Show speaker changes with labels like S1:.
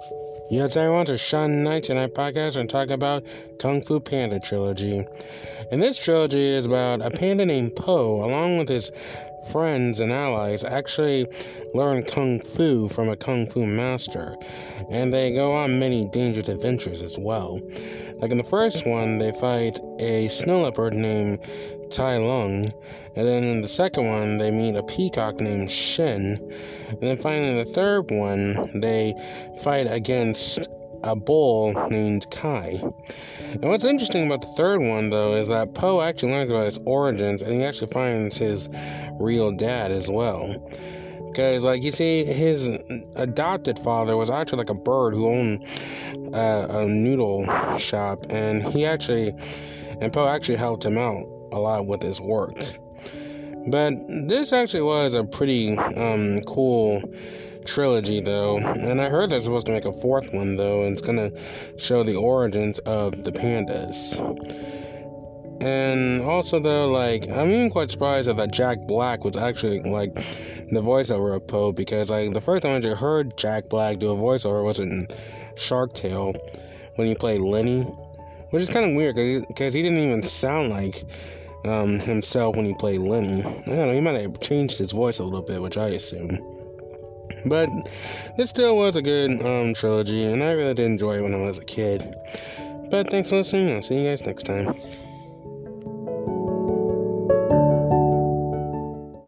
S1: Thank you. Yes, I want to Sean Knight tonight podcast and talk about Kung Fu Panda trilogy. And this trilogy is about a panda named Po, along with his friends and allies, actually learn Kung Fu from a Kung Fu master. And they go on many dangerous adventures as well. Like in the first one, they fight a snow leopard named Tai Lung. And then in the second one, they meet a peacock named Shen. And then finally, in the third one, they fight against a bull named Kai. And what's interesting about the third one, though, is that Po actually learns about his origins and he actually finds his real dad as well. Because, like, you see, his adopted father was actually like a bird who owned uh, a noodle shop, and he actually, and Po actually helped him out a lot with his work. But this actually was a pretty um, cool trilogy, though. And I heard they're supposed to make a fourth one, though, and it's gonna show the origins of the pandas. And also, though, like, I'm even quite surprised that Jack Black was actually, like, the voiceover of Po, because, like, the first time I heard Jack Black do a voiceover was in Shark Tale when he played Lenny, which is kind of weird because he didn't even sound like um, himself when he played Lenny. I don't know, he might have changed his voice a little bit, which I assume. But this still was a good um, trilogy, and I really did enjoy it when I was a kid. But thanks for listening. I'll see you guys next time.